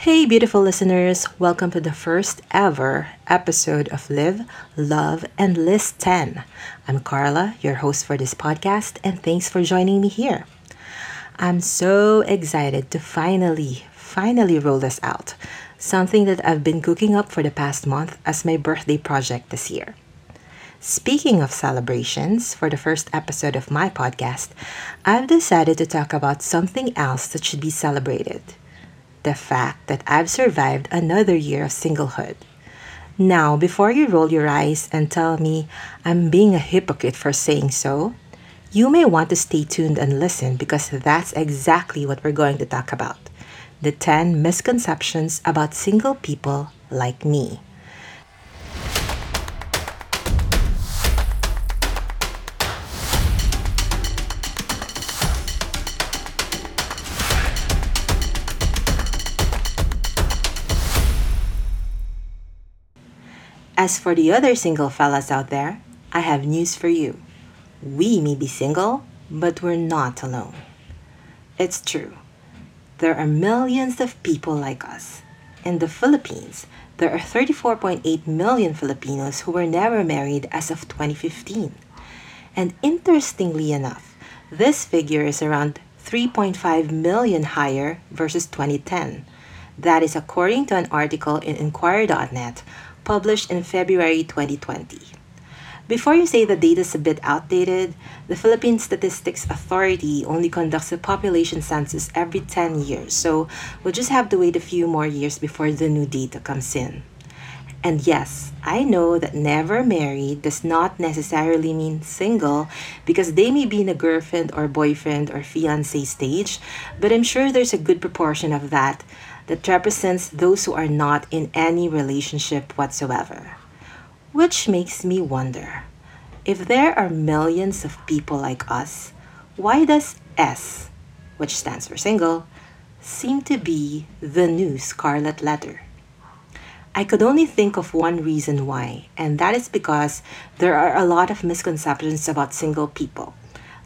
Hey, beautiful listeners, welcome to the first ever episode of Live, Love, and List 10. I'm Carla, your host for this podcast, and thanks for joining me here. I'm so excited to finally, finally roll this out. Something that I've been cooking up for the past month as my birthday project this year. Speaking of celebrations, for the first episode of my podcast, I've decided to talk about something else that should be celebrated the fact that I've survived another year of singlehood. Now, before you roll your eyes and tell me I'm being a hypocrite for saying so, you may want to stay tuned and listen because that's exactly what we're going to talk about the 10 misconceptions about single people like me. As for the other single fellas out there, I have news for you. We may be single, but we're not alone. It's true. There are millions of people like us. In the Philippines, there are 34.8 million Filipinos who were never married as of 2015. And interestingly enough, this figure is around 3.5 million higher versus 2010. That is according to an article in Inquirer.net published in February 2020. Before you say the data is a bit outdated, the Philippine Statistics Authority only conducts a population census every 10 years, so we'll just have to wait a few more years before the new data comes in. And yes, I know that never married does not necessarily mean single because they may be in a girlfriend or boyfriend or fiance stage, but I'm sure there's a good proportion of that that represents those who are not in any relationship whatsoever. Which makes me wonder if there are millions of people like us, why does S, which stands for single, seem to be the new scarlet letter? I could only think of one reason why, and that is because there are a lot of misconceptions about single people.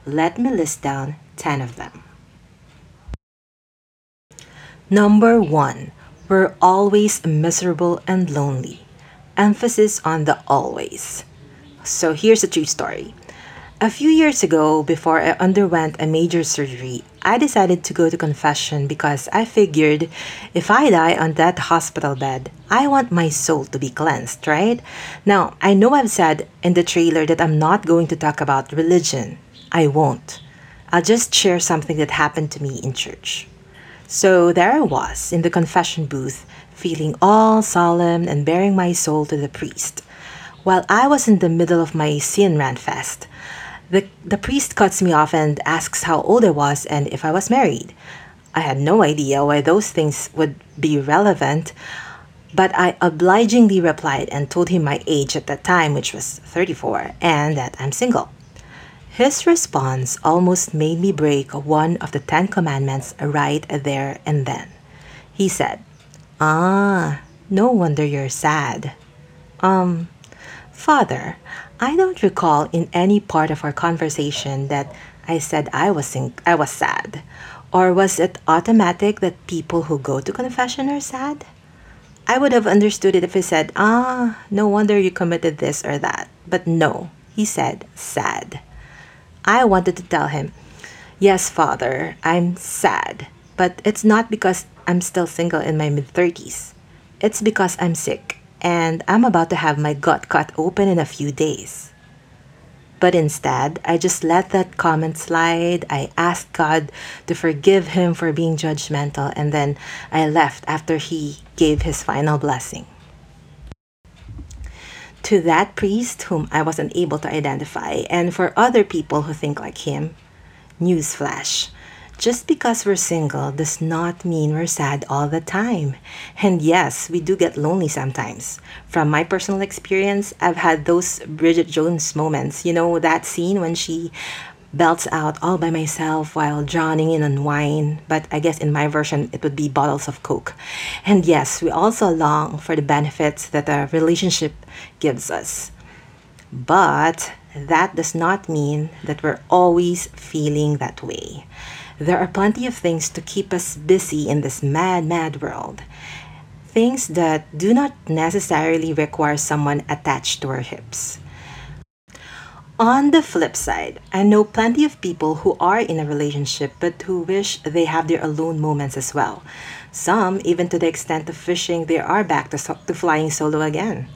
Let me list down 10 of them. Number one, we're always miserable and lonely. Emphasis on the always. So here's a true story. A few years ago, before I underwent a major surgery, I decided to go to confession because I figured if I die on that hospital bed, I want my soul to be cleansed, right? Now, I know I've said in the trailer that I'm not going to talk about religion. I won't. I'll just share something that happened to me in church. So there I was in the confession booth, feeling all solemn and baring my soul to the priest. While I was in the middle of my sin rant fest, the, the priest cuts me off and asks how old I was and if I was married. I had no idea why those things would be relevant, but I obligingly replied and told him my age at that time, which was 34, and that I'm single. His response almost made me break one of the Ten Commandments right there and then. He said, Ah, no wonder you're sad. Um, Father, I don't recall in any part of our conversation that I said I was sing- I was sad. Or was it automatic that people who go to confession are sad? I would have understood it if he said, Ah, no wonder you committed this or that. But no, he said sad. I wanted to tell him, Yes, father, I'm sad, but it's not because I'm still single in my mid 30s. It's because I'm sick and I'm about to have my gut cut open in a few days. But instead, I just let that comment slide. I asked God to forgive him for being judgmental, and then I left after he gave his final blessing. To that priest whom I wasn't able to identify, and for other people who think like him, newsflash. Just because we're single does not mean we're sad all the time. And yes, we do get lonely sometimes. From my personal experience, I've had those Bridget Jones moments. You know, that scene when she belts out all by myself while drowning in on wine, but I guess in my version it would be bottles of Coke. And yes, we also long for the benefits that a relationship gives us. But that does not mean that we're always feeling that way. There are plenty of things to keep us busy in this mad, mad world. Things that do not necessarily require someone attached to our hips. On the flip side, I know plenty of people who are in a relationship but who wish they have their alone moments as well. Some, even to the extent of wishing they are back to, so- to flying solo again.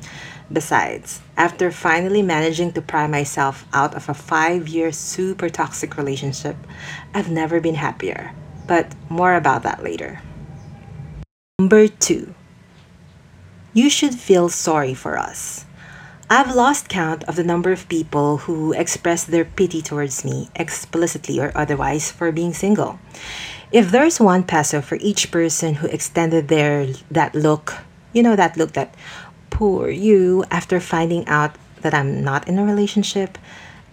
Besides, after finally managing to pry myself out of a five year super toxic relationship, I've never been happier. But more about that later. Number two, you should feel sorry for us. I've lost count of the number of people who express their pity towards me, explicitly or otherwise, for being single. If there's one peso for each person who extended their that look, you know that look that poor you after finding out that I'm not in a relationship,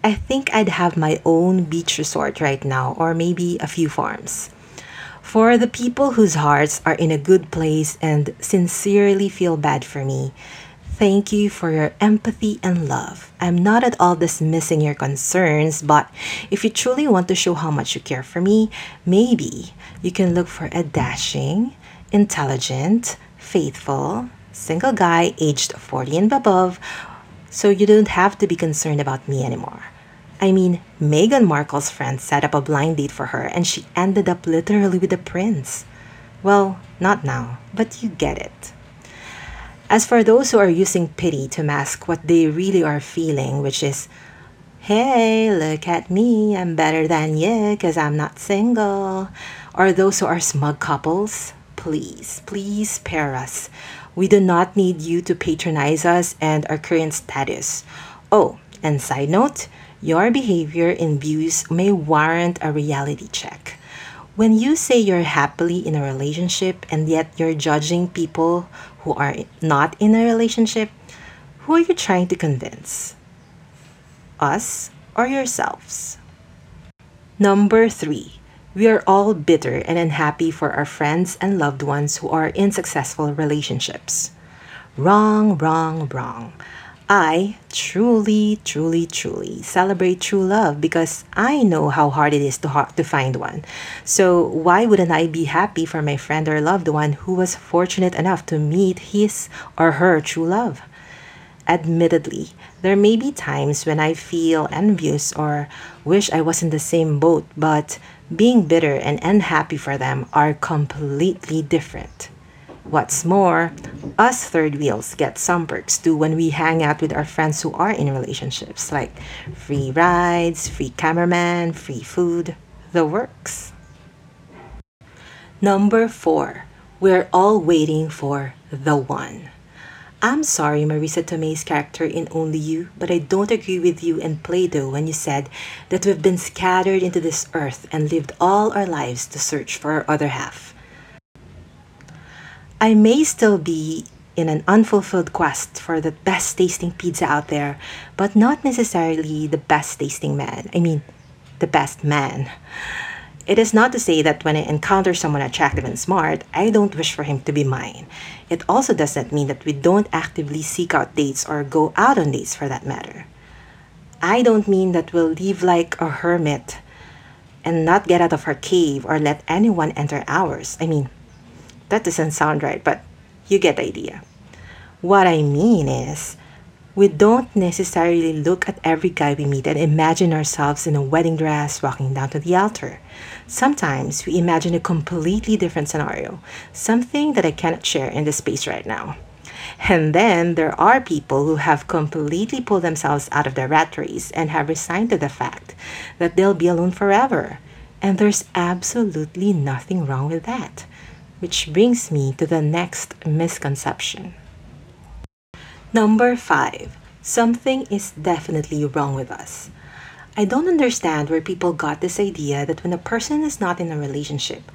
I think I'd have my own beach resort right now or maybe a few farms. For the people whose hearts are in a good place and sincerely feel bad for me, thank you for your empathy and love. I'm not at all dismissing your concerns, but if you truly want to show how much you care for me, maybe you can look for a dashing, intelligent, faithful, single guy aged 40 and above so you don't have to be concerned about me anymore. I mean, Meghan Markle's friend set up a blind date for her and she ended up literally with a prince. Well, not now, but you get it. As for those who are using pity to mask what they really are feeling, which is, hey, look at me, I'm better than you because I'm not single, or those who are smug couples, please, please spare us. We do not need you to patronize us and our current status. Oh, and side note, your behavior and views may warrant a reality check. When you say you're happily in a relationship and yet you're judging people who are not in a relationship, who are you trying to convince? Us or yourselves? Number three, we are all bitter and unhappy for our friends and loved ones who are in successful relationships. Wrong, wrong, wrong. I truly, truly, truly celebrate true love because I know how hard it is to, ha- to find one. So, why wouldn't I be happy for my friend or loved one who was fortunate enough to meet his or her true love? Admittedly, there may be times when I feel envious or wish I was in the same boat, but being bitter and unhappy for them are completely different. What's more, us third wheels get some perks too when we hang out with our friends who are in relationships, like free rides, free cameraman, free food, the works. Number four, we're all waiting for the one. I'm sorry, Marisa Tomei's character in Only You, but I don't agree with you and Plato when you said that we've been scattered into this earth and lived all our lives to search for our other half. I may still be in an unfulfilled quest for the best tasting pizza out there, but not necessarily the best tasting man. I mean, the best man. It is not to say that when I encounter someone attractive and smart, I don't wish for him to be mine. It also doesn't mean that we don't actively seek out dates or go out on dates for that matter. I don't mean that we'll live like a hermit and not get out of our cave or let anyone enter ours. I mean, that doesn't sound right, but you get the idea. What I mean is, we don't necessarily look at every guy we meet and imagine ourselves in a wedding dress walking down to the altar. Sometimes we imagine a completely different scenario, something that I cannot share in this space right now. And then there are people who have completely pulled themselves out of their rat race and have resigned to the fact that they'll be alone forever. And there's absolutely nothing wrong with that. Which brings me to the next misconception. Number five, something is definitely wrong with us. I don't understand where people got this idea that when a person is not in a relationship,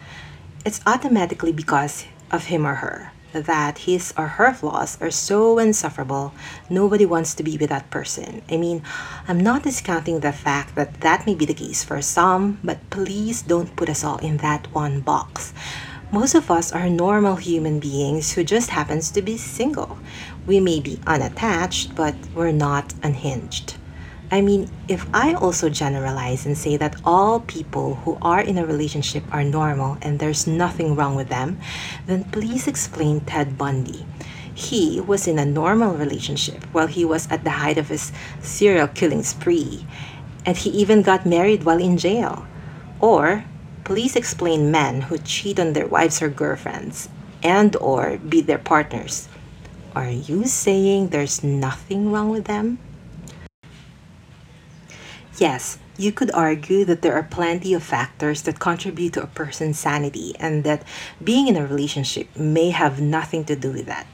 it's automatically because of him or her. That his or her flaws are so insufferable, nobody wants to be with that person. I mean, I'm not discounting the fact that that may be the case for some, but please don't put us all in that one box. Most of us are normal human beings who just happens to be single. We may be unattached, but we're not unhinged. I mean, if I also generalize and say that all people who are in a relationship are normal and there's nothing wrong with them, then please explain Ted Bundy. He was in a normal relationship while he was at the height of his serial killing spree, and he even got married while in jail. Or please explain men who cheat on their wives or girlfriends and or beat their partners. Are you saying there's nothing wrong with them? Yes, you could argue that there are plenty of factors that contribute to a person's sanity and that being in a relationship may have nothing to do with that.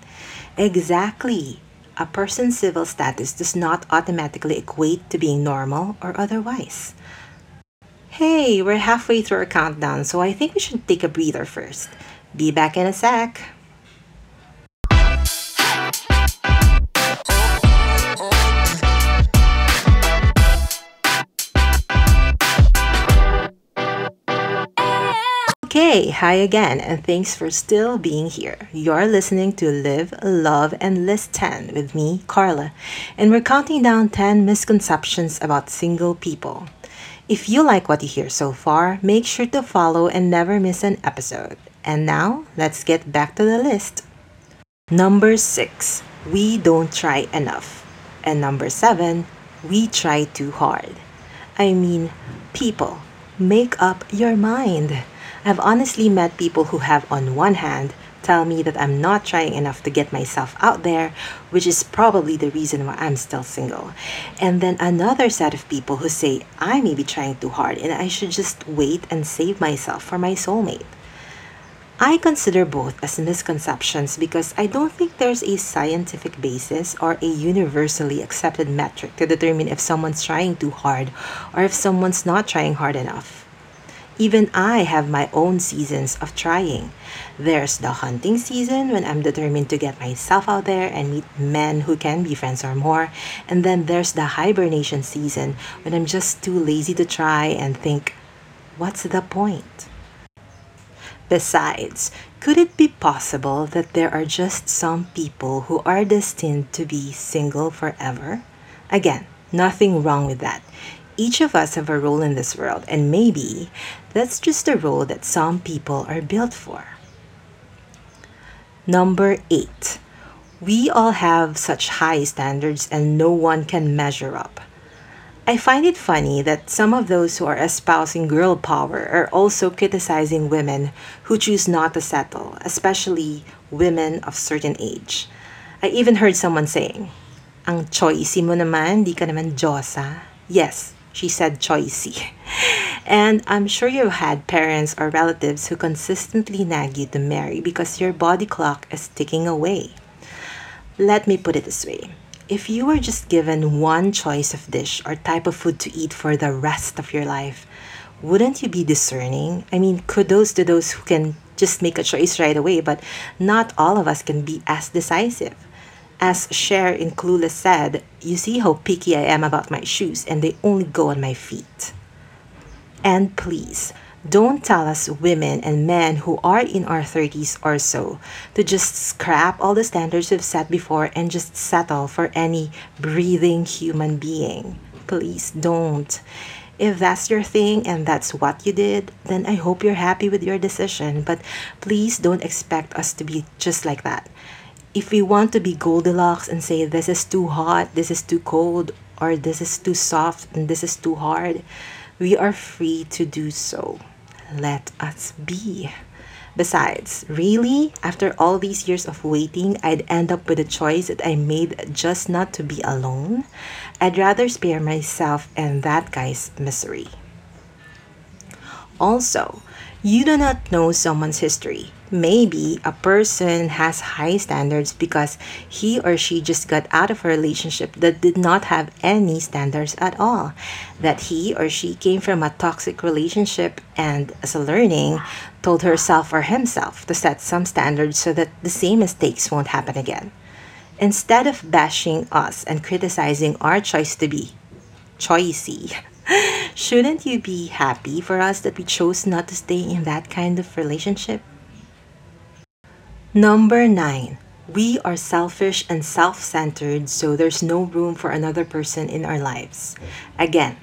Exactly. A person's civil status does not automatically equate to being normal or otherwise. Hey, we're halfway through our countdown, so I think we should take a breather first. Be back in a sec. Okay, hi again, and thanks for still being here. You're listening to Live, Love, and List 10 with me, Carla, and we're counting down 10 misconceptions about single people. If you like what you hear so far, make sure to follow and never miss an episode. And now, let's get back to the list. Number 6, we don't try enough. And number 7, we try too hard. I mean, people, make up your mind. I've honestly met people who have, on one hand, tell me that I'm not trying enough to get myself out there, which is probably the reason why I'm still single. And then another set of people who say I may be trying too hard and I should just wait and save myself for my soulmate. I consider both as misconceptions because I don't think there's a scientific basis or a universally accepted metric to determine if someone's trying too hard or if someone's not trying hard enough. Even I have my own seasons of trying. There's the hunting season when I'm determined to get myself out there and meet men who can be friends or more. And then there's the hibernation season when I'm just too lazy to try and think, what's the point? Besides, could it be possible that there are just some people who are destined to be single forever? Again, nothing wrong with that. Each of us have a role in this world, and maybe that's just a role that some people are built for. Number eight, we all have such high standards and no one can measure up. I find it funny that some of those who are espousing girl power are also criticizing women who choose not to settle, especially women of certain age. I even heard someone saying, Ang choicy mo naman, di ka naman Diyosa. Yes, she said choicey. And I'm sure you've had parents or relatives who consistently nag you to marry because your body clock is ticking away. Let me put it this way. If you were just given one choice of dish or type of food to eat for the rest of your life, wouldn't you be discerning? I mean, kudos to those who can just make a choice right away, but not all of us can be as decisive. As Cher in Clueless said, you see how picky I am about my shoes and they only go on my feet. And please, don't tell us women and men who are in our 30s or so to just scrap all the standards we've set before and just settle for any breathing human being. Please don't. If that's your thing and that's what you did, then I hope you're happy with your decision. But please don't expect us to be just like that if we want to be Goldilocks and say this is too hot, this is too cold, or this is too soft and this is too hard, we are free to do so. Let us be. Besides, really, after all these years of waiting, I'd end up with a choice that I made just not to be alone. I'd rather spare myself and that guy's misery. Also, you do not know someone's history. Maybe a person has high standards because he or she just got out of a relationship that did not have any standards at all. That he or she came from a toxic relationship and, as a learning, told herself or himself to set some standards so that the same mistakes won't happen again. Instead of bashing us and criticizing our choice to be choicey, shouldn't you be happy for us that we chose not to stay in that kind of relationship? Number nine, We are selfish and self centered, so there's no room for another person in our lives. Again,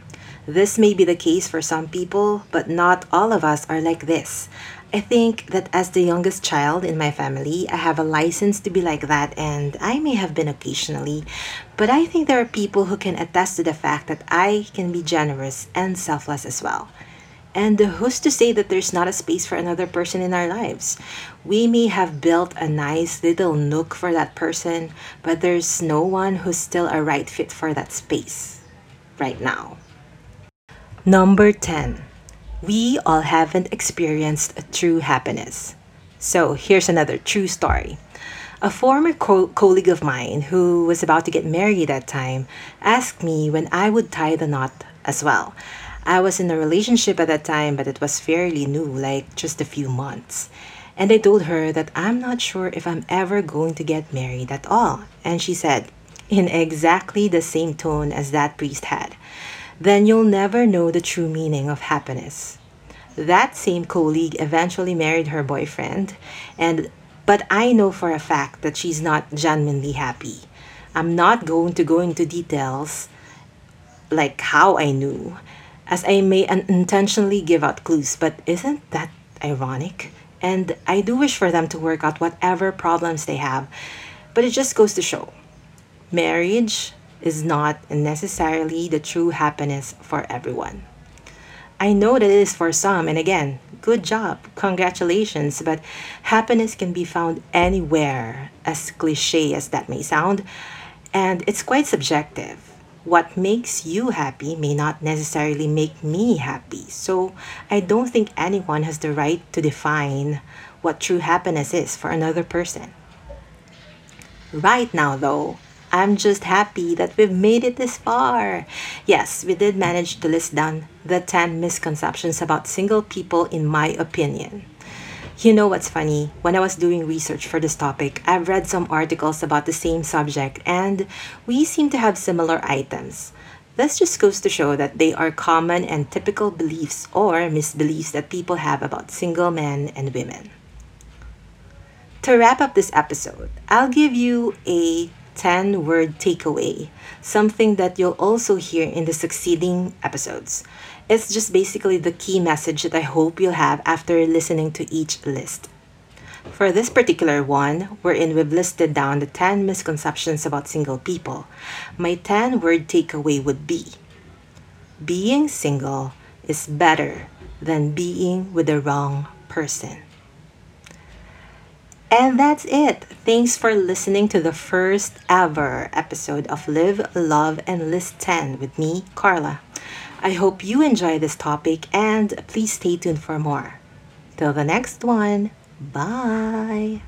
this may be the case for some people, but not all of us are like this. I think that as the youngest child in my family, I have a license to be like that, and I may have been occasionally, but I think there are people who can attest to the fact that I can be generous and selfless as well. And who's to say that there's not a space for another person in our lives? We may have built a nice little nook for that person, but there's no one who's still a right fit for that space right now. Number 10. We all haven't experienced a true happiness. So here's another true story. A former co- colleague of mine who was about to get married at time asked me when I would tie the knot as well. I was in a relationship at that time, but it was fairly new, like just a few months. And I told her that I'm not sure if I'm ever going to get married at all. And she said, in exactly the same tone as that priest had, then you'll never know the true meaning of happiness. That same colleague eventually married her boyfriend, and but I know for a fact that she's not genuinely happy. I'm not going to go into details like how I knew, as I may unintentionally give out clues, but isn't that ironic? And I do wish for them to work out whatever problems they have, but it just goes to show marriage is not necessarily the true happiness for everyone. I know that it is for some, and again, good job, congratulations, but happiness can be found anywhere, as cliche as that may sound, and it's quite subjective what makes you happy may not necessarily make me happy. So I don't think anyone has the right to define what true happiness is for another person. Right now, though, I'm just happy that we've made it this far. Yes, we did manage to list down the 10 misconceptions about single people, in my opinion. You know what's funny? When I was doing research for this topic, I've read some articles about the same subject, and we seem to have similar items. This just goes to show that they are common and typical beliefs or misbeliefs that people have about single men and women. To wrap up this episode, I'll give you a 10 word takeaway, something that you'll also hear in the succeeding episodes. It's just basically the key message that I hope you'll have after listening to each list. For this particular one, wherein we've listed down the 10 misconceptions about single people, my 10 word takeaway would be Being single is better than being with the wrong person. And that's it. Thanks for listening to the first ever episode of Live, Love, and List 10 with me, Carla. I hope you enjoy this topic and please stay tuned for more. Till the next one, bye.